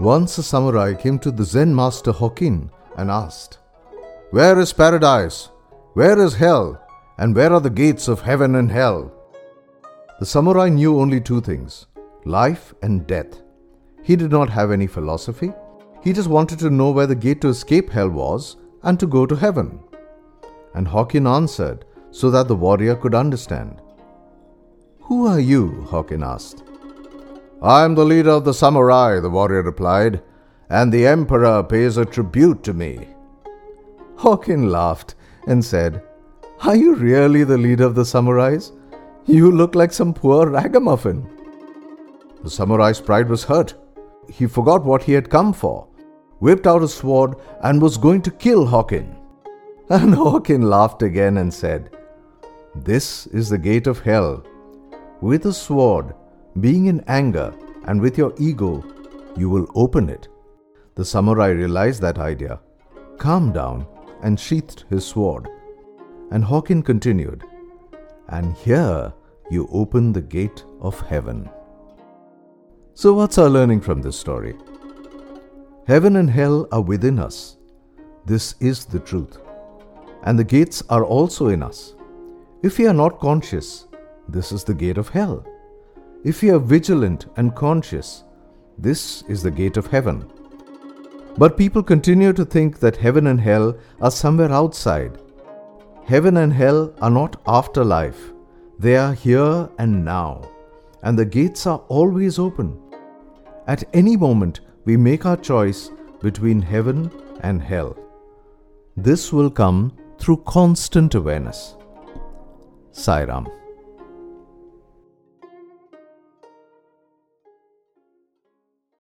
Once a samurai came to the Zen master Hokin and asked, Where is paradise? Where is hell? And where are the gates of heaven and hell? The samurai knew only two things life and death. He did not have any philosophy. He just wanted to know where the gate to escape hell was and to go to heaven. And Hokin answered so that the warrior could understand. Who are you? Hokin asked. I am the leader of the samurai, the warrior replied, and the emperor pays a tribute to me. Hokin laughed and said, Are you really the leader of the samurais? You look like some poor ragamuffin. The samurai's pride was hurt. He forgot what he had come for, whipped out a sword, and was going to kill Hokin. And Hokin laughed again and said, This is the gate of hell. With a sword, being in anger, and with your ego, you will open it. The samurai realized that idea, calmed down, and sheathed his sword. And Hokin continued, And here you open the gate of heaven. So, what's our learning from this story? Heaven and hell are within us. This is the truth. And the gates are also in us. If we are not conscious, this is the gate of hell. If we are vigilant and conscious, this is the gate of heaven. But people continue to think that heaven and hell are somewhere outside. Heaven and hell are not afterlife, they are here and now, and the gates are always open. At any moment, we make our choice between heaven and hell. This will come through constant awareness. Sai Ram.